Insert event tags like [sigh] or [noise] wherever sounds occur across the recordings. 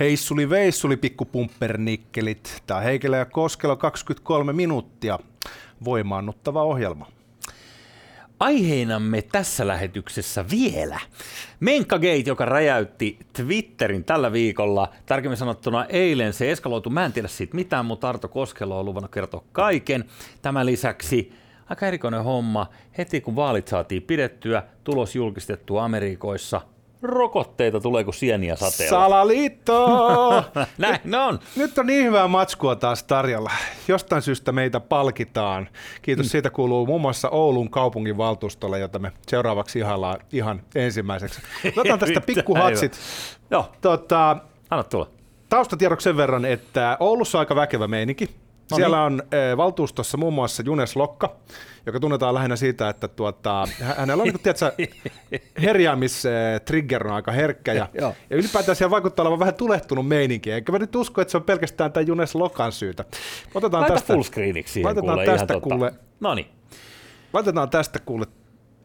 Heissuli veissuli pikkupumpernikkelit. Tämä Heikelä ja Koskelo 23 minuuttia. Voimaannuttava ohjelma. Aiheinamme tässä lähetyksessä vielä Gate, joka räjäytti Twitterin tällä viikolla. Tarkemmin sanottuna eilen se eskaloitu. Mä en tiedä siitä mitään, mutta Arto Koskelo on luvannut kertoa kaiken. Tämän lisäksi aika erikoinen homma. Heti kun vaalit saatiin pidettyä, tulos julkistettu Amerikoissa – rokotteita tulee kuin sieniä sateella. Salaliitto! [laughs] Näin on. Nyt on niin hyvää matskua taas tarjolla. Jostain syystä meitä palkitaan. Kiitos, mm. siitä kuuluu muun muassa Oulun kaupungin valtuustolle, jota me seuraavaksi ihaillaan ihan ensimmäiseksi. Otetaan tästä [laughs] pikkuhatsit. Joo. Tota, Anna tulla. Taustatiedoksi sen verran, että Oulussa on aika väkevä meininki. No Siellä niin. on e, valtuustossa muun muassa Junes Lokka, joka tunnetaan lähinnä siitä, että tuota, hänellä on niin tiedätkö, herjäämistrigger on aika herkkä ja, ja ylipäätään siellä vaikuttaa olevan vähän tulehtunut meininki. Eikä mä nyt usko, että se on pelkästään tämän Junes Lokan syytä. Otetaan Laita tästä, fullscreeniksi siihen laitetaan kuule, tästä kuule, Noniin. Laitetaan tästä kuule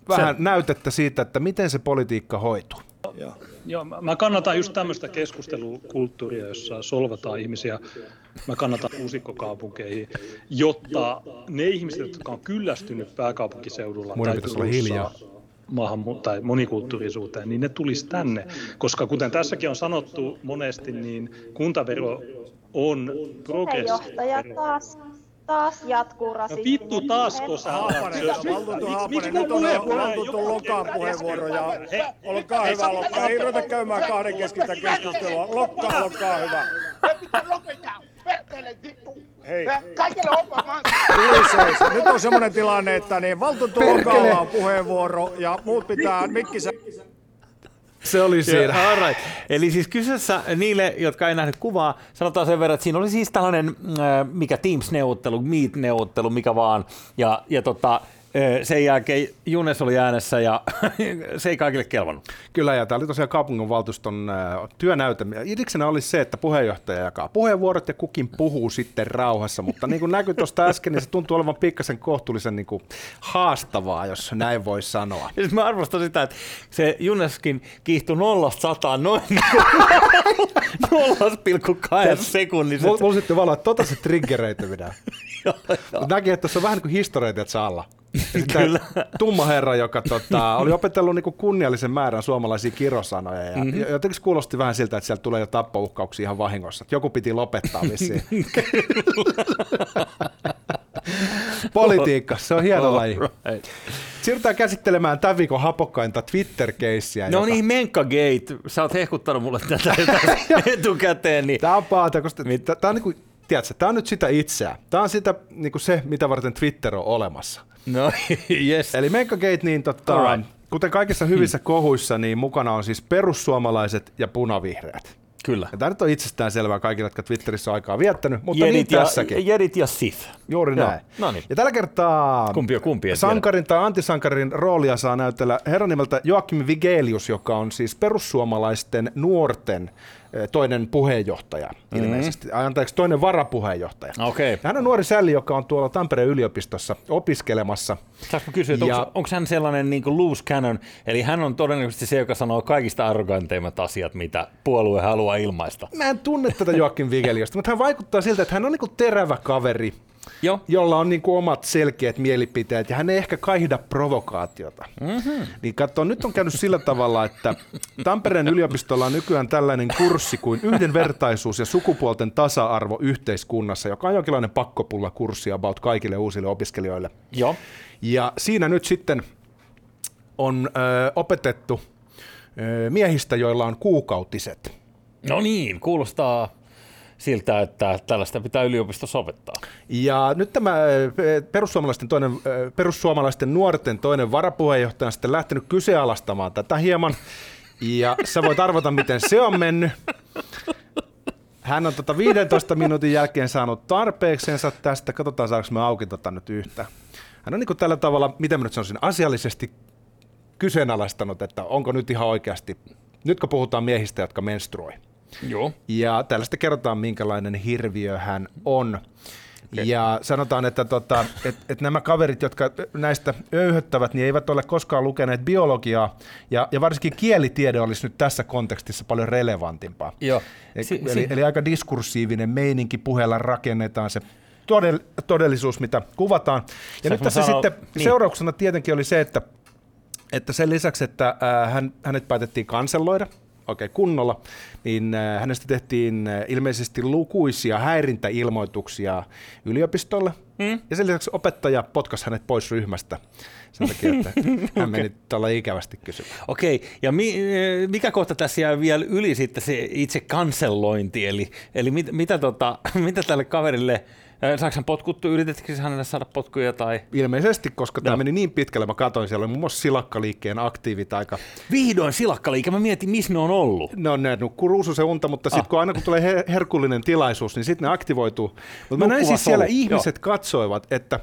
vähän se... näytettä siitä, että miten se politiikka hoituu. Joo. Joo, mä kannatan just tämmöistä keskustelukulttuuria, jossa solvataan ihmisiä. Mä kannatan uusikkokaupunkeihin, jotta ne ihmiset, jotka on kyllästynyt pääkaupunkiseudulla Mun tai olla hiljaa maahan tai monikulttuurisuuteen, niin ne tulisi tänne. Koska kuten tässäkin on sanottu monesti, niin kuntavero on progressiivinen. taas taas jatkuu rasismi. No vittu taasko sä Haapanen, valtuutettu Haapanen, nyt on valtuutettu Lokan puheenvuoro ja olkaa hyvä Lokka, ei ruveta käymään kahden keskistä keskustelua. Lokka, olkaa hyvä. Hei. Kaikille Nyt on semmoinen tilanne, että niin valtuutettu Lokalla on puheenvuoro ja muut pitää mikkisä se oli siinä. Yeah, right. Eli siis kyseessä niille, jotka ei nähnyt kuvaa, sanotaan sen verran, että siinä oli siis tällainen, äh, mikä Teams-neuvottelu, Meet-neuvottelu, mikä vaan, ja, ja tota, sen jälkeen Junes oli äänessä ja [laughs] se ei kaikille kelvannut. Kyllä, ja tämä oli tosiaan kaupunginvaltuuston työnäyte. Idiksenä oli se, että puheenjohtaja jakaa puheenvuorot ja kukin puhuu sitten rauhassa, mutta niin kuin näkyy tuosta äsken, niin se tuntuu olevan pikkasen kohtuullisen niin kuin haastavaa, jos näin voi sanoa. Ja siis mä arvostan sitä, että se Juneskin kiihtui nollasta sataan noin [laughs] 0,2 sekunnissa. Mulla sitten valoa, että tota se triggereitä [laughs] pitää. Näki, että tuossa on vähän niin kuin historioita, että alla. Kyllä. tumma herra, joka tota, oli opetellut niinku kunniallisen määrän suomalaisia kirosanoja. Ja mm-hmm. Jotenkin kuulosti vähän siltä, että sieltä tulee jo tappouhkauksia ihan vahingossa. Että joku piti lopettaa vissiin. [laughs] Politiikka, se on hieno laji. Right. Siirrytään käsittelemään tämän viikon hapokkainta Twitter-keissiä. No joka... niin, Menkka-gate. Sä oot hehkuttanut mulle tätä [laughs] etukäteen. Niin... Tämä on paata, koska tämä on niin kuin, tiedätkö, tämä on nyt sitä itseä. Tämä on sitä, niin kuin se, mitä varten Twitter on olemassa. No, [laughs] yes. Eli Menkka-gate, niin tota, right. kuten kaikissa hyvissä hmm. kohuissa, niin mukana on siis perussuomalaiset ja punavihreät. Kyllä. Ja tämä nyt on itsestään selvää kaikille, jotka Twitterissä on aikaa viettänyt, mutta Jedit niin ja, tässäkin. Jedit ja Sith. Juuri Joo. näin. No niin. Ja tällä kertaa kumpi on kumpi, sankarin tiedä. tai antisankarin roolia saa näytellä herran nimeltä Joakim Vigelius, joka on siis perussuomalaisten nuorten toinen puheenjohtaja mm-hmm. ilmeisesti, anteeksi, toinen varapuheenjohtaja. Okay. Hän on nuori sälli, joka on tuolla Tampereen yliopistossa opiskelemassa. Saanko kysyä, että ja... onko, onko hän sellainen niin kuin loose cannon, eli hän on todennäköisesti se, joka sanoo kaikista arroganteimmat asiat, mitä puolue haluaa ilmaista? Mä en tunne tätä Joakim Vigeliosta, mutta hän vaikuttaa siltä, että hän on niin kuin terävä kaveri, jo. jolla on niin kuin omat selkeät mielipiteet, ja hän ei ehkä kaihda provokaatiota. Mm-hmm. Niin katso, nyt on käynyt sillä tavalla, että Tampereen yliopistolla on nykyään tällainen kurssi kuin yhdenvertaisuus ja sukupuolten tasa-arvo yhteiskunnassa, joka on jonkinlainen pakkopulla kurssi about kaikille uusille opiskelijoille. Jo. Ja siinä nyt sitten on ö, opetettu ö, miehistä, joilla on kuukautiset. No niin, kuulostaa siltä, että tällaista pitää yliopistossa opettaa. Ja nyt tämä perussuomalaisten, toinen, perussuomalaisten nuorten toinen varapuheenjohtaja on sitten lähtenyt kyseenalaistamaan tätä hieman, ja sä voit arvata, miten se on mennyt. Hän on tota 15 minuutin jälkeen saanut tarpeeksensa tästä. Katsotaan, saanko me auki tota nyt yhtä. Hän on niin tällä tavalla, miten mä nyt sanoisin, asiallisesti kyseenalaistanut, että onko nyt ihan oikeasti, nyt kun puhutaan miehistä, jotka menstruoi, Joo. Ja tällaista kerrotaan, minkälainen hirviö hän on. Okay. Ja sanotaan, että tota, et, et nämä kaverit, jotka näistä öyhöttävät, niin eivät ole koskaan lukeneet biologiaa, ja, ja varsinkin kielitiede olisi nyt tässä kontekstissa paljon relevantimpaa. Joo. Si- eli, si- eli aika diskursiivinen meininki, puheella rakennetaan se todell- todellisuus, mitä kuvataan. Ja Saanko nyt tässä sitten niin. seurauksena tietenkin oli se, että, että sen lisäksi, että äh, hän, hänet päätettiin kanselloida oikein kunnolla, niin äh, hänestä tehtiin äh, ilmeisesti lukuisia häirintäilmoituksia yliopistolle. Mm. Ja sen lisäksi opettaja potkasi hänet pois ryhmästä sen takia, että [laughs] hän meni tuolla ikävästi kysymään. Okei, ja mi, eh, mikä kohta tässä jää vielä yli sitten se itse kansellointi, eli, eli mit, mitä, tota, [laughs] mitä tälle kaverille, saako hän potkuttu, yritettekö hänelle saada potkuja tai... Ilmeisesti, koska tämä Joo. meni niin pitkälle, mä katsoin, siellä oli muun muassa silakkaliikkeen aktiivit aika Vihdoin silakkaliike, mä mietin, missä ne on ollut. Ne on ne nukkuu ruususen unta, mutta sitten Ah. kun aina kun tulee her- herkullinen tilaisuus, niin sitten ne aktivoituu. Mutta mä näin siis siellä solu, ihmiset katsoivat, että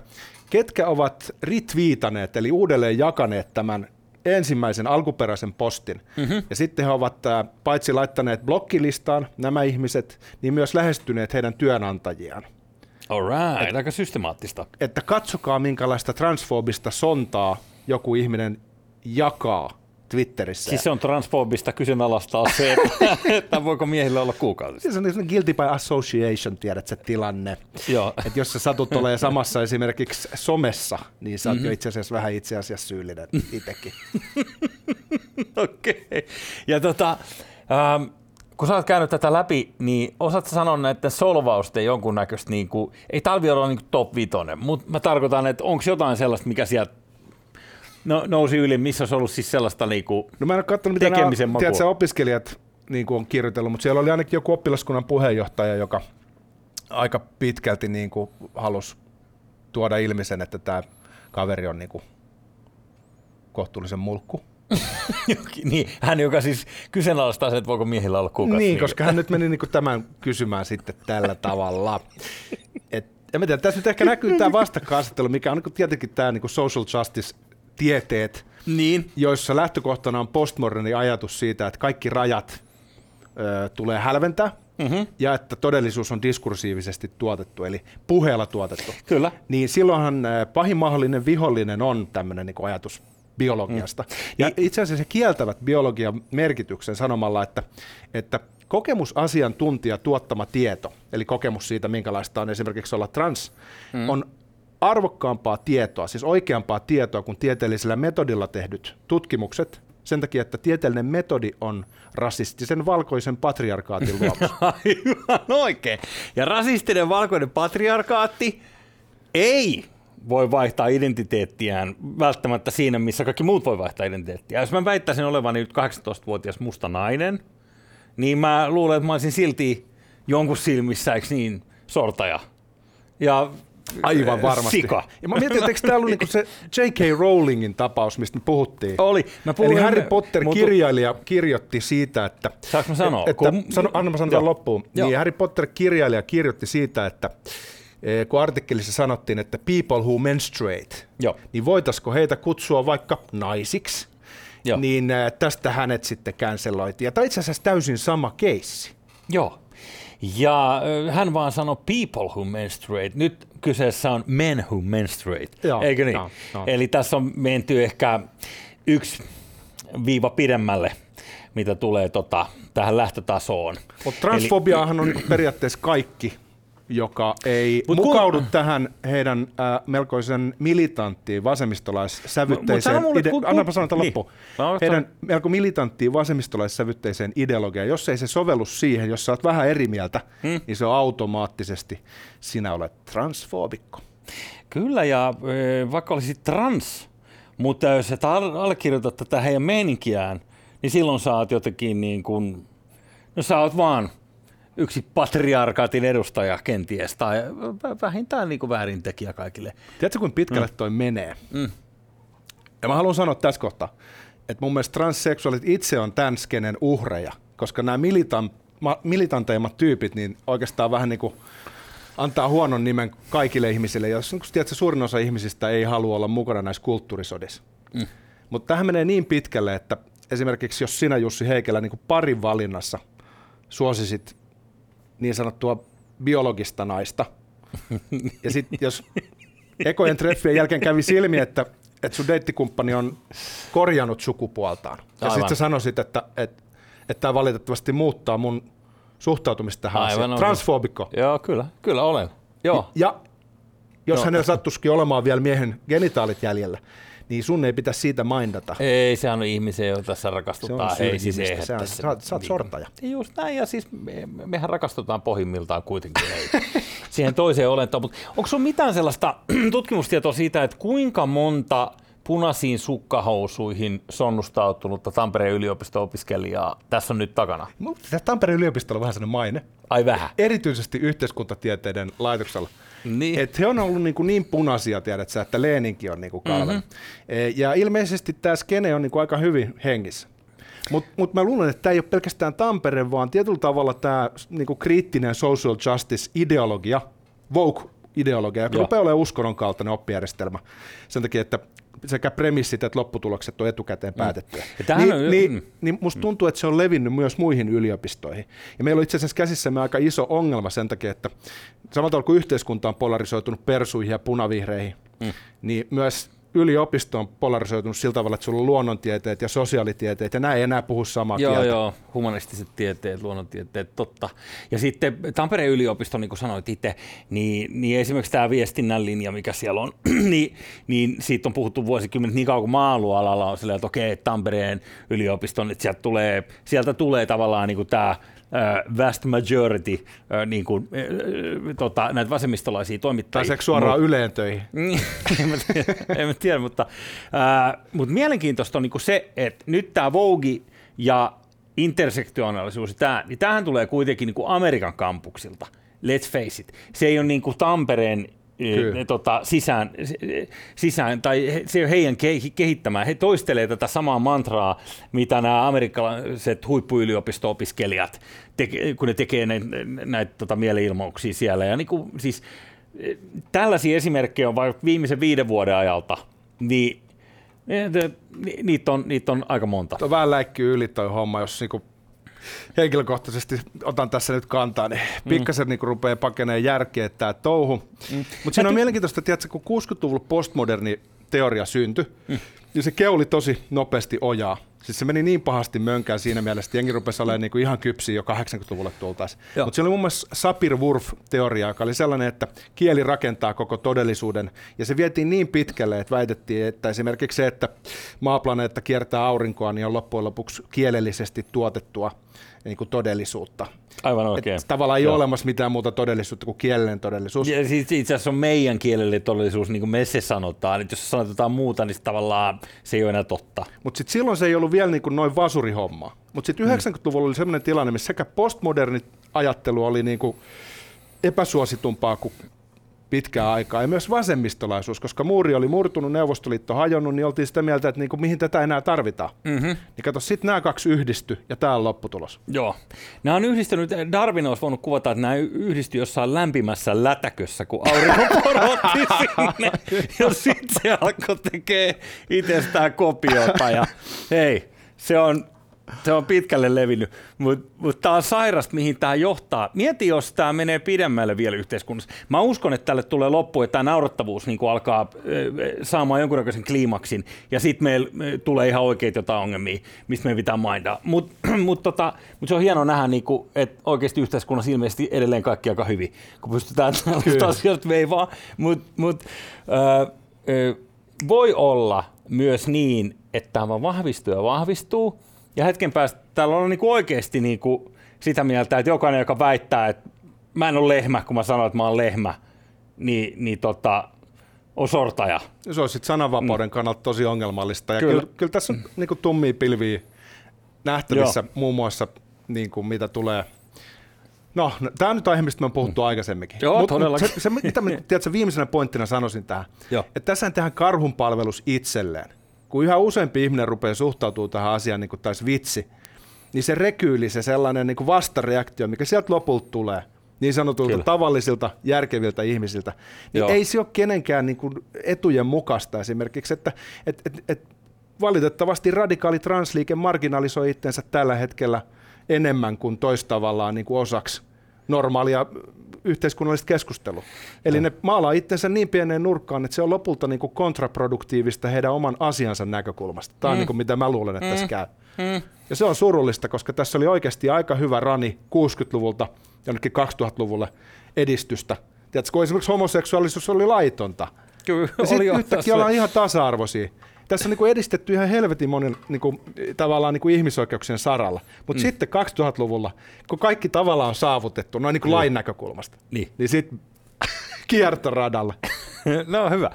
ketkä ovat retweetaneet, eli uudelleen jakaneet tämän ensimmäisen alkuperäisen postin. Mm-hmm. Ja sitten he ovat äh, paitsi laittaneet blokkilistaan nämä ihmiset, niin myös lähestyneet heidän työnantajiaan. All right, aika systemaattista. Että katsokaa, minkälaista transfobista sontaa joku ihminen jakaa Twitterissä. Siis se on transfobista kyseenalaistaa se, että, [laughs] että voiko miehillä olla kuukausi. Siis on sellainen guilty by association, tiedät se tilanne. Joo. Että jos sä satut olemaan [laughs] samassa esimerkiksi somessa, niin sä oot mm-hmm. jo itse asiassa vähän itse asiassa syyllinen [laughs] itsekin. Okei. Okay. Ja tota, ähm, kun sä oot käynyt tätä läpi, niin osaatko sanoa näiden solvausten jonkunnäköistä, niin kuin, ei talvi olla niin top vitonen, mutta mä tarkoitan, että onko jotain sellaista, mikä sieltä no, nousi yli, missä olisi ollut siis sellaista niin kuin, No mä en ole katsonut, mitä Tekemisen nämä makua. tiedätkö, opiskelijat niin kuin on kirjoitellut, mutta siellä oli ainakin joku oppilaskunnan puheenjohtaja, joka aika pitkälti niin kuin halusi tuoda ilmi sen, että tämä kaveri on niin kuin kohtuullisen mulkku. Niin, hän joka siis kyseenalaistaa sen, että voiko miehillä olla kuukausi. Niin, koska hän nyt meni niinku tämän kysymään sitten tällä tavalla. Et, en mä tiedä, tässä nyt ehkä näkyy tämä vastakkainasettelu, mikä on niinku tietenkin tämä niinku social justice-tieteet, Niin, joissa lähtökohtana on postmoderni ajatus siitä, että kaikki rajat ö, tulee hälventää, mm-hmm. ja että todellisuus on diskursiivisesti tuotettu, eli puheella tuotettu. kyllä. Niin silloinhan pahin mahdollinen vihollinen on tämmöinen niin ajatus biologiasta. Mm. Ja itse asiassa he kieltävät biologian merkityksen sanomalla, että, että kokemusasiantuntija tuottama tieto, eli kokemus siitä, minkälaista on esimerkiksi olla trans, mm. on arvokkaampaa tietoa, siis oikeampaa tietoa kuin tieteellisellä metodilla tehdyt tutkimukset, sen takia, että tieteellinen metodi on rasistisen valkoisen patriarkaatin [laughs] luomus. Aivan oikein. Ja rasistinen valkoinen patriarkaatti ei voi vaihtaa identiteettiään välttämättä siinä, missä kaikki muut voi vaihtaa identiteettiä. Jos mä väittäisin olevani nyt 18-vuotias musta nainen, niin mä luulen, että mä olisin silti jonkun silmissä, eikö niin, sortaja. Ja Aivan äh, varmasti. Sika. Ja mä mietin, että eikö tämä ollut niinku se J.K. Rowlingin tapaus, mistä me puhuttiin. Oli. Mä puhuin- Eli Harry Potter mutta- kirjailija kirjoitti siitä, että... Saanko mä sanoa? Että, Kun- sano, anna mä sanon Joo. loppuun. Joo. Niin Harry Potter kirjailija kirjoitti siitä, että kun artikkelissa sanottiin, että people who menstruate, Joo. niin voitaisiko heitä kutsua vaikka naisiksi, Joo. niin eh, tästä hänet sitten canceloitiin. Ja tämä itse asiassa täysin sama keissi. Joo. Ja ö, hän vaan sanoi people who menstruate. Nyt kyseessä on men who menstruate. Joo, Eikö niin? joo, joo. Eli tässä on menty ehkä yksi viiva pidemmälle, mitä tulee tota, tähän lähtötasoon. Mutta transfobiaahan on niinku periaatteessa kaikki, joka ei Mut Mut kun- mukaudu tähän heidän äh, melkoisen militanttiin vasemmistolaissävytteiseen... Mut mulle, ide- kun- Annapa sanoa niin. Sano, Heidän melko militanttiin vasemmistolaissävytteiseen ideologiaan. Jos ei se sovellu siihen, jos sä oot vähän eri mieltä, hmm. niin se on automaattisesti sinä olet transfoobikko. Kyllä, ja vaikka olisit trans, mutta jos et al- allekirjoita tätä heidän meininkiään, niin silloin sä oot jotenkin niin kuin, no sä oot vaan yksi patriarkaatin edustaja kenties, tai vä- vähintään niin kuin väärintekijä kaikille. Tiedätkö, kuinka pitkälle toi menee? Mm. Ja mä haluan sanoa tässä kohtaa, että mun mielestä transseksuaalit itse on tämän skenen uhreja, koska nämä militan, ma- militanteimmat tyypit, niin oikeastaan vähän niin kuin antaa huonon nimen kaikille ihmisille, jos niin tiedätkö, suurin osa ihmisistä ei halua olla mukana näissä kulttuurisodissa. Mm. Mutta tähän menee niin pitkälle, että esimerkiksi jos sinä Jussi Heikelä niin parin valinnassa suosisit niin sanottua biologista naista, Ja sitten jos ekojen treffien jälkeen kävi silmi, että, että sun deittikumppani on korjannut sukupuoltaan. Ja sitten sä sanoisit, että, että, että tämä valitettavasti muuttaa mun suhtautumista tähän Aivan asiaan. Transfobikko. Joo, kyllä, kyllä olen. Joo. Ja jos No. hänellä sattuisikin olemaan vielä miehen genitaalit jäljellä, niin sun ei pitäisi siitä mindata. Ei, se on ihmisiä, joita tässä rakastutaan. Se on Ei, siis eihän Se on- tässä sä sä oot sortaja. Just näin, ja siis me, mehän rakastutaan pohjimmiltaan kuitenkin ei. [laughs] siihen toiseen olentoon. Mutta onko sinulla mitään sellaista [clears throat] tutkimustietoa siitä, että kuinka monta punaisiin sukkahousuihin sonnustautunutta Tampereen yliopisto-opiskelijaa tässä on nyt takana? Mutta Tampereen yliopistolla on vähän sellainen maine, Ai vähän. erityisesti yhteiskuntatieteiden laitoksella. Niin. Et he on ollut niin, kuin niin punaisia, tiedät sä, että Leninkin on niin kuin kalven. Mm-hmm. Ja ilmeisesti tämä skene on niin kuin aika hyvin hengissä. Mutta mut mä luulen, että tämä ei ole pelkästään Tampere, vaan tietyllä tavalla tämä niin kriittinen social justice-ideologia, woke-ideologia, joka Joo. rupeaa olemaan uskonnon kaltainen oppijärjestelmä. Sen takia, että sekä premissit että lopputulokset on etukäteen. Mm. Ja tämähän niin, on- niin, mm. niin musta tuntuu, että se on levinnyt myös muihin yliopistoihin. Ja meillä on itse asiassa käsissämme aika iso ongelma sen takia, että samalla tavalla kuin yhteiskunta on polarisoitunut persuihin ja punavihreihin, mm. niin myös yliopisto on polarisoitunut sillä tavalla, että sulla on luonnontieteet ja sosiaalitieteet, ja nämä ei enää puhu samaa Joo, kieltä. joo, humanistiset tieteet, luonnontieteet, totta. Ja sitten Tampereen yliopisto, niin kuin sanoit itse, niin, niin esimerkiksi tämä viestinnän linja, mikä siellä on, [clears throat] niin, niin siitä on puhuttu vuosikymmenet niin kauan kuin maalualalla on silleen, että okei, Tampereen yliopiston, että sieltä tulee, sieltä tulee tavallaan niin kuin tämä vast majority, äh, niin kuin, äh, tota, näitä vasemmistolaisia toimittajia. Pääseekö suoraan Mut- yleen töihin? niin, [laughs] en mä tiedä, en mä tiedä mutta, ää, mutta mielenkiintoista on niinku se, että nyt tämä Vogue ja intersektionaalisuus, tää, niin tämähän tulee kuitenkin niinku Amerikan kampuksilta. Let's face it. Se ei ole niinku Tampereen Kyllä. tota, sisään, sisään, tai he- se ole heidän ke- kehittämään. He toistelee tätä samaa mantraa, mitä nämä amerikkalaiset huippuyliopisto-opiskelijat, teke, kun ne tekee näitä, näitä tota, mieliilmauksia siellä. Ja niinku, siis, e, tällaisia esimerkkejä on vaikka viimeisen viiden vuoden ajalta, niin e, niitä on, niitä on aika monta. on vähän läikkyy yli toi homma, jos niinku henkilökohtaisesti otan tässä nyt kantaa, niin pikkasen niinku rupeaa pakeneen järkeä tämä touhu. Mm. Mutta siinä on mielenkiintoista, että kun 60-luvulla postmoderni teoria syntyi, mm. niin se keuli tosi nopeasti ojaa. Siis se meni niin pahasti mönkään siinä mielessä, että jengi rupesi olemaan niinku ihan kypsiä jo 80-luvulle tultaisiin. Mutta siellä oli muun muassa Sapir-Whorf-teoria, joka oli sellainen, että kieli rakentaa koko todellisuuden. Ja se vietiin niin pitkälle, että väitettiin, että esimerkiksi se, että maaplaneetta kiertää aurinkoa, niin on loppujen lopuksi kielellisesti tuotettua niin kuin todellisuutta. Aivan oikein. Et tavallaan ei Joo. ole olemassa mitään muuta todellisuutta kuin kielellinen todellisuus. Ja siis itse asiassa on meidän kielelle todellisuus, niin kuin me se sanotaan. Että jos sanotaan jotain muuta, niin tavallaan se ei ole enää totta. Mutta silloin se ei ollut vielä niin kuin noin vasurihomma. Mutta sitten 90-luvulla oli sellainen tilanne, missä sekä postmoderni ajattelu oli niin kuin epäsuositumpaa kuin pitkää aikaa, ja myös vasemmistolaisuus, koska muuri oli murtunut, Neuvostoliitto hajonnut, niin oltiin sitä mieltä, että niin kuin, mihin tätä enää tarvitaan. Mm-hmm. Niin kato, sitten nämä kaksi yhdisty, ja tämä on lopputulos. Joo. Nämä on yhdistynyt, Darwin olisi voinut kuvata, että nämä yhdistyi jossain lämpimässä lätäkössä, kun aurinko [laughs] porotti sinne. Ja sitten se alkoi tekee itsestään kopiota. Ja hei, se on, se on pitkälle levinnyt, mutta mut tämä on sairasta, mihin tämä johtaa. Mieti, jos tämä menee pidemmälle vielä yhteiskunnassa. Mä uskon, että tälle tulee loppu, että tämä naurattavuus niin alkaa ö, saamaan jonkunnäköisen kliimaksin, ja sitten meillä ö, tulee ihan oikeita jotain ongelmia, mistä meidän pitää mainita. Mutta [clears throat] mut tota, mut se on hienoa nähdä, niin kuin, että oikeasti yhteiskunnassa ilmeisesti edelleen kaikki aika hyvin, kun pystytään tällaista asioista veivaa. Mutta mut, ö, ö, voi olla myös niin, että tämä vahvistuu ja vahvistuu, ja hetken päästä täällä on niinku oikeasti niinku sitä mieltä, että jokainen, joka väittää, että mä en ole lehmä, kun mä sanon, että mä oon lehmä, niin, niin tota, on sortaja. Se on sitten sananvapauden kannalta tosi ongelmallista. Ja Kyllä. kyllä, kyllä, tässä on niin kuin tummia pilviä nähtävissä Joo. muun muassa, niin kuin mitä tulee No, no tämä on nyt aihe, mistä me on puhuttu mm. aikaisemminkin. Joo, Mut- todellakin. se, se, mitä mä tiedätkö, viimeisenä pointtina sanoisin tähän, Joo. että tässä tehdään karhunpalvelus itselleen. Kun yhä useampi ihminen rupeaa suhtautumaan tähän asiaan niin kuin taisi vitsi, niin se rekyyli, se sellainen niin kuin vastareaktio, mikä sieltä lopulta tulee, niin sanotulta Kyllä. tavallisilta, järkeviltä ihmisiltä, niin Joo. ei se ole kenenkään niin kuin etujen mukaista esimerkiksi, että et, et, et valitettavasti radikaali transliike marginalisoi itsensä tällä hetkellä enemmän kuin toistavallaan niin kuin osaksi normaalia yhteiskunnallista keskustelua. Eli ne maalaa itsensä niin pieneen nurkkaan, että se on lopulta niin kuin kontraproduktiivista heidän oman asiansa näkökulmasta. Tämä on niin kuin mitä mä luulen, että tässä käy. Ja se on surullista, koska tässä oli oikeasti aika hyvä rani 60-luvulta jonnekin 2000-luvulle edistystä. Tiedätkö, kun esimerkiksi homoseksuaalisuus oli laitonta. Kyllä, Ja jo yhtäkkiä ollaan ihan tasa-arvoisia. Tässä on niin kuin edistetty ihan helvetin monen niin kuin, tavallaan niin kuin ihmisoikeuksien saralla. Mutta mm. sitten 2000-luvulla, kun kaikki tavallaan on saavutettu, noin niin kuin lain näkökulmasta, Niin. niin sitten [laughs] kiertoradalle. no hyvä.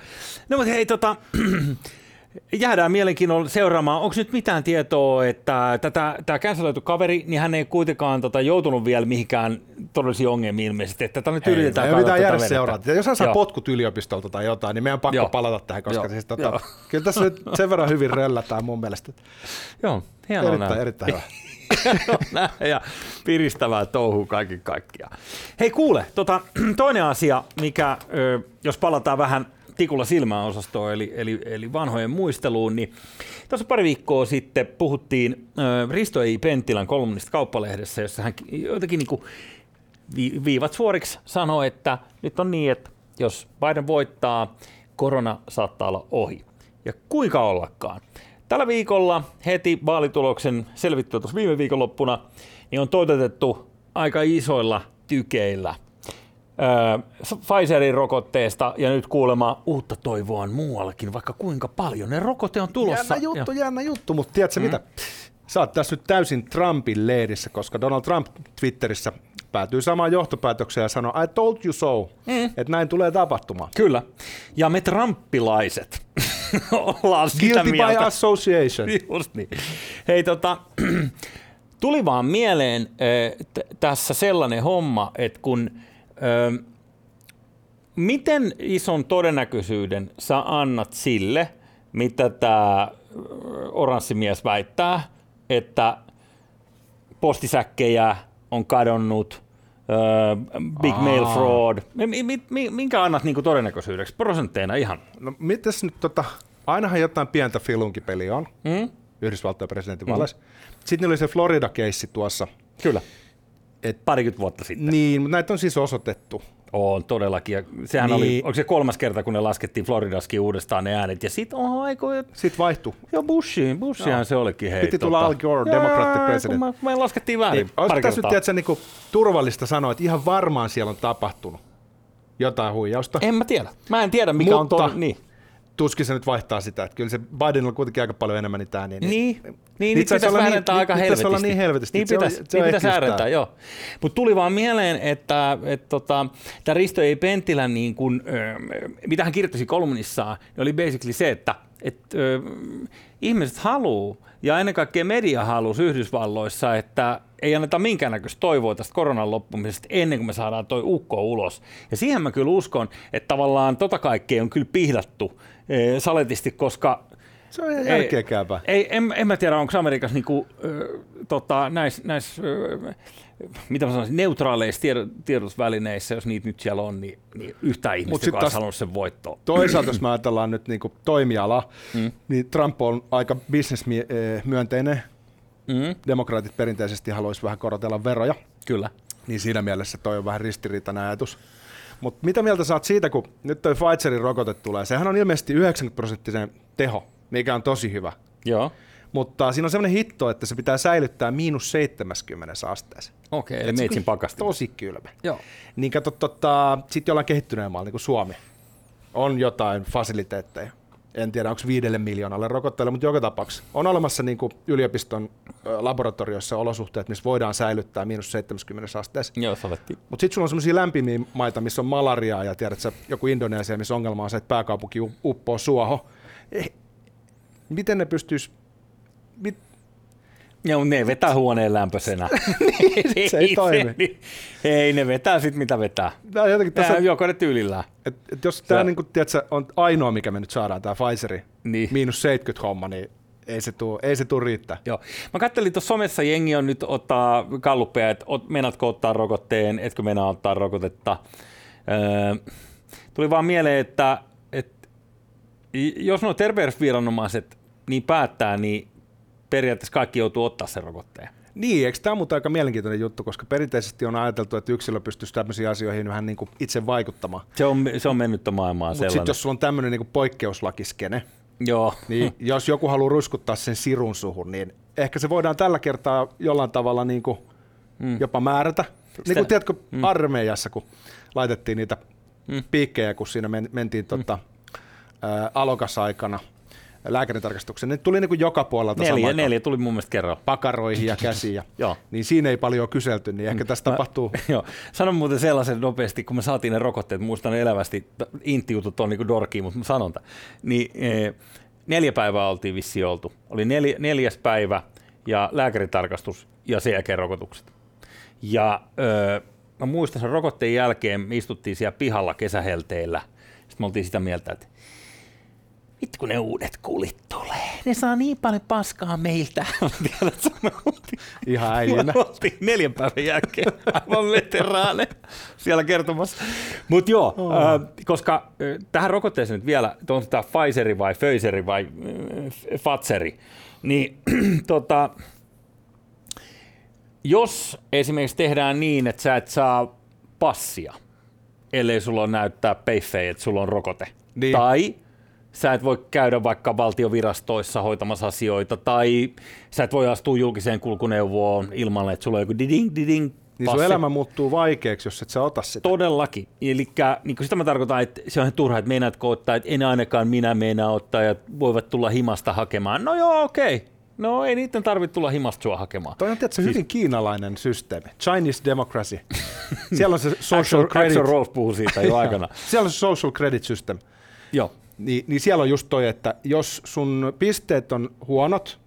No mutta hei, tota, jäädään mielenkiinnolla seuraamaan. Onko nyt mitään tietoa, että tätä, tämä canceloitu kaveri, niin hän ei kuitenkaan tota, joutunut vielä mihinkään todellisiin ongelmiin ilmeisesti, että tätä nyt Ei, yritetään pitää kaivaa jäädä seurata. Jos hän saa Joo. potkut yliopistolta tai jotain, niin meidän on pakko Joo. palata tähän, koska Joo. siis, tota, Joo. kyllä tässä nyt sen verran hyvin röllätään mun mielestä. Joo, hienoa Erittäin, näin. erittäin hyvä. [laughs] Ja piristävää touhua kaiken kaikkiaan. Hei kuule, tota, [clears throat] toinen asia, mikä, jos palataan vähän tikulla silmään osastoon, eli, eli, eli vanhojen muisteluun, niin tuossa pari viikkoa sitten puhuttiin Risto I. Penttilän kolumnista kauppalehdessä, jossa hän jotenkin niin kuin vi- viivat suoriksi sanoi, että nyt on niin, että jos Biden voittaa, korona saattaa olla ohi. Ja kuinka ollakaan. Tällä viikolla heti vaalituloksen selvittyä tuossa viime viikonloppuna, niin on toteutettu aika isoilla tykeillä Pfizerin rokotteesta ja nyt kuulemma uutta toivoa on muuallakin, vaikka kuinka paljon. Ne rokote on tulossa. Jännä juttu, Ja- jännä juttu, mutta tiedätkö mm. mitä? Sä oot tässä nyt täysin Trumpin leirissä, koska Donald Trump Twitterissä päätyy samaan johtopäätökseen ja sanoo, I told you so, mm. että näin tulee tapahtumaan. Kyllä. Ja me trumpilaiset [laughs] ollaan sitä Guilty by mieltä. association. [laughs] Just niin. Hei tota, [clears throat] tuli vaan mieleen äh, t- tässä sellainen homma, että kun miten ison todennäköisyyden sä annat sille, mitä tämä oranssimies väittää, että postisäkkejä on kadonnut, big mail Aa. fraud. Mi- mi- minkä annat niinku todennäköisyydeksi prosentteina ihan? No mitäs nyt tota, ainahan jotain pientä filunkipeliä on Mm? Yhdysvaltojen presidentin mm. Sitten oli se Florida-keissi tuossa. Kyllä. Et, Parikymmentä vuotta sitten. niin, mutta näitä on siis osoitettu. On todellakin. Ja sehän niin. oli, onko se kolmas kerta, kun ne laskettiin Floridaskin uudestaan ne äänet. Ja sit, oho, aikoja, Sitten vaihtui. joo Bushiin, Bushihan se olikin. Hei, Piti tulla Al Gore, Democratic president. Kun me, me laskettiin väärin Niin, olisi tässä nyt tiedätkö, niin kuin, turvallista sanoa, että ihan varmaan siellä on tapahtunut jotain huijausta. En mä tiedä. Mä en tiedä, mikä Mutta- on to... Niin. Tuskin se nyt vaihtaa sitä, että kyllä se Bidenilla on kuitenkin aika paljon enemmän niitä ääniä. Niin, niin, niitä niin niitä pitäisi olla väärentää niin- aika niitä pitäisi helvetisti. olla niin helvetisti, Niin että se on- pitäisi, se niin pitäisi äärentää, tää. joo. Mutta tuli vaan mieleen, että, että tota, tämä Risto ei Pentilä, niin kun, ö, mitä hän kirjoitti kolumnissaan, niin oli basically se, että et, ö, ihmiset haluaa, ja ennen kaikkea media halusi Yhdysvalloissa, että ei anneta minkäännäköistä toivoa tästä koronan loppumisesta ennen kuin me saadaan toi ukko ulos. Ja siihen mä kyllä uskon, että tavallaan tota kaikkea on kyllä pihdattu eh, saletisti, koska Se on ihan ei- järkeäkääpä. Ei, en, en mä tiedä, onko Amerikassa niinku, tota, näissä, näis, mitä mä sanoisin, neutraaleissa tiedo, tiedotusvälineissä, jos niitä nyt siellä on, niin, niin yhtään ihmistä, joka olisi halunnut sen voittoon. Toisaalta, jos me ajatellaan nyt niin toimiala, mm. niin Trump on aika bisnesmyönteinen. Mm, Demokraatit perinteisesti haluaisi vähän korotella veroja, kyllä. niin siinä mielessä toi on vähän ristiriitainen ajatus. Mutta mitä mieltä saat siitä, kun nyt toi Pfizerin rokote tulee? Sehän on ilmeisesti 90 prosenttisen teho, mikä on tosi hyvä. Joo. Mutta siinä on sellainen hitto, että se pitää säilyttää miinus 70 asteessa. Okei, eli meitsin pakasti. Tosi kylmä. Joo. Niin kato, tota, sitten jollain kehittyneellä maalla, niin kuin Suomi, on jotain fasiliteetteja. En tiedä, onko viidelle miljoonalle rokotteelle, mutta joka tapauksessa on olemassa niin kuin yliopiston laboratorioissa olosuhteet, missä voidaan säilyttää miinus 70 asteessa. Joo, saletti. Mutta sitten sulla on sellaisia lämpimiä maita, missä on malariaa ja tiedät sä, joku Indonesia, missä ongelma on se, että pääkaupunki uppoo suoho. Eh, miten ne pystyis... Mit, Joo, ne vetää huoneen lämpöisenä. [laughs] se ei toimi. niin- ei, ne vetää sit mitä vetää. tää on jotenkin tässä, joko ne tyylillään. et, et jos tämä niinku, tiedätkö, on ainoa, mikä me nyt saadaan, tämä Pfizeri, Niin. miinus 70 homma, niin ei se tuu, ei se tuu riittää. Joo. Mä kattelin tuossa somessa, jengi on nyt ottaa kalluppeja, että ot, meinaatko ottaa rokotteen, etkö meinaa ottaa rokotetta. Öö, tuli vaan mieleen, että, että jos nuo terveysviranomaiset niin päättää, niin periaatteessa kaikki joutuu ottaa sen rokotteen. Niin, eikö tämä on mutta aika mielenkiintoinen juttu, koska perinteisesti on ajateltu, että yksilö pystyisi tämmöisiin asioihin vähän niin kuin itse vaikuttamaan. Se on, se on mennyttä maailmaa Mutta sitten jos sulla on tämmöinen niin poikkeuslakiskene, Joo. niin [laughs] jos joku haluaa ruskuttaa sen sirun suhun, niin ehkä se voidaan tällä kertaa jollain tavalla niin kuin mm. jopa määrätä. Niin kuin tiedätkö, mm. armeijassa, kun laitettiin niitä mm. piikkejä, kun siinä men, mentiin tota, ä, alokasaikana lääkäritarkastukseen, niin tuli niin kuin joka puolelta Neljä, samaan neljä tuli mun mielestä kerran. pakaroihin ja käsiin. Ja, [laughs] Joo. niin siinä ei paljon kyselty, niin ehkä tässä tapahtuu... [laughs] Joo. Sanon muuten sellaisen nopeasti, kun me saatiin ne rokotteet, muistan elävästi, t- intti-jutut on niin dorkiin, mutta mä sanon tämän. Niin, e, neljä päivää oltiin vissiin oltu. Oli neljä, neljäs päivä ja lääkäritarkastus ja sen jälkeen rokotukset. Ja ö, mä muistan sen rokotteen jälkeen, me istuttiin siellä pihalla kesähelteillä. Sitten me oltiin sitä mieltä, että vittu kun ne uudet kulit tulee. Ne saa niin paljon paskaa meiltä. Tiedätkö, me oltiin Ihan äijinä. me oltiin neljän päivän jälkeen aivan veteraane siellä kertomassa. Mutta joo, oh. äh, koska äh, tähän rokotteeseen nyt vielä, on tämä Pfizeri vai Pfizeri vai äh, Pfizeri, niin [clears throat] tota, jos esimerkiksi tehdään niin, että sä et saa passia, ellei sulla on näyttää peiffejä, että sulla on rokote, Niin. tai sä et voi käydä vaikka valtiovirastoissa hoitamassa asioita, tai sä et voi astua julkiseen kulkuneuvoon ilman, että sulla on joku diding, diding, Niin sun elämä muuttuu vaikeaksi, jos et sä ota sitä. Todellakin. Eli niin sitä mä tarkoitan, että se on ihan turha, että meinaatko ottaa, että en ainakaan minä meinaa ottaa ja voivat tulla himasta hakemaan. No joo, okei. Okay. No ei niiden tarvitse tulla himasta sua hakemaan. Toi on tietysti hyvin kiinalainen systeemi. Chinese democracy. Siellä on se [laughs] social credit. Axel Rose siitä jo [laughs] aikana. Siellä on se social credit system. joo. Niin, niin siellä on just toi, että jos sun pisteet on huonot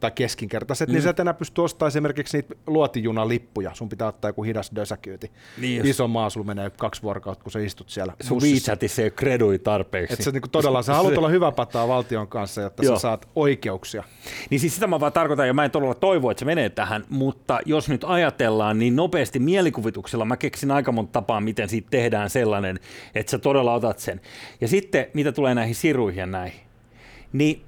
tai keskinkertaiset, mm. niin sä et enää pysty ostamaan esimerkiksi niitä luotijunalippuja. Sun pitää ottaa joku hidas dösäkyyti. Niin Iso maa, sulla menee kaksi vuorokautta, kun sä istut siellä. Sun. WeChatissa ei ole kredui tarpeeksi. Että sä niinku todella, sä haluat olla hyvä pataa valtion kanssa, jotta Joo. sä saat oikeuksia. Niin siis sitä mä vaan tarkoitan, ja mä en todella toivo, että se menee tähän, mutta jos nyt ajatellaan, niin nopeasti mielikuvituksella mä keksin aika monta tapaa, miten siitä tehdään sellainen, että sä todella otat sen. Ja sitten, mitä tulee näihin siruihin ja näihin, niin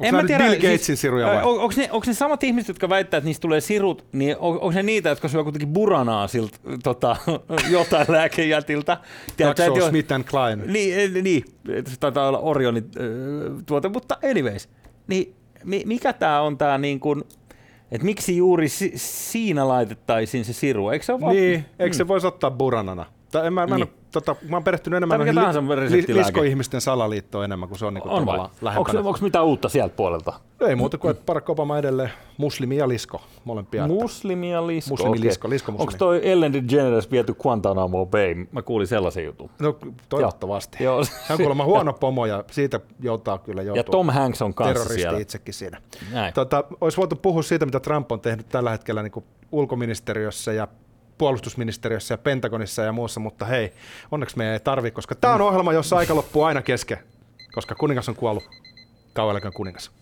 Onko nämä nyt Bill Gatesin siruja vai? On, onko, ne, onko ne samat ihmiset, jotka väittää, että niistä tulee sirut, niin on, onko ne niitä, jotka syö kuitenkin buranaa siltä tota, [laughs] jotain lääkejätiltä? Tiedätkö, jo- Smith and Klein. niin, eh, niin, se taitaa olla Orionin tuote, mutta anyways, niin mi- mikä tämä on tämä niin kuin, että miksi juuri si- siinä laitettaisiin se siru, eikö se ole Niin, eikö se voisi ottaa buranana? Tai en, mä, mä, en Niin. Tota, mä oon perehtynyt enemmän li, li, liskoihmisten salaliittoon enemmän kuin se on, niin kuin on lähempänä. Onko, onko mitään uutta sieltä puolelta? Ei muuta kuin, että Barack Obama edelleen muslimi ja lisko, molempia. Muslimi ja lisko. Muslimi-lisko, okei. lisko-muslimi. Onko toi Ellen DeGeneres viety Guantanamo Bay? Mä kuulin sellaisen jutun. No toivottavasti. Joo. Se on kuulemma huono pomo ja siitä joutaa kyllä joutua Ja Tom Hanks on kanssa terroristi siellä. itsekin siinä. Näin. Tota, olisi voitu puhua siitä, mitä Trump on tehnyt tällä hetkellä niin kuin ulkoministeriössä ja puolustusministeriössä ja Pentagonissa ja muussa, mutta hei, onneksi me ei tarvi, koska tämä on ohjelma, jossa aika loppuu aina kesken, koska kuningas on kuollut. Kauan kuningas.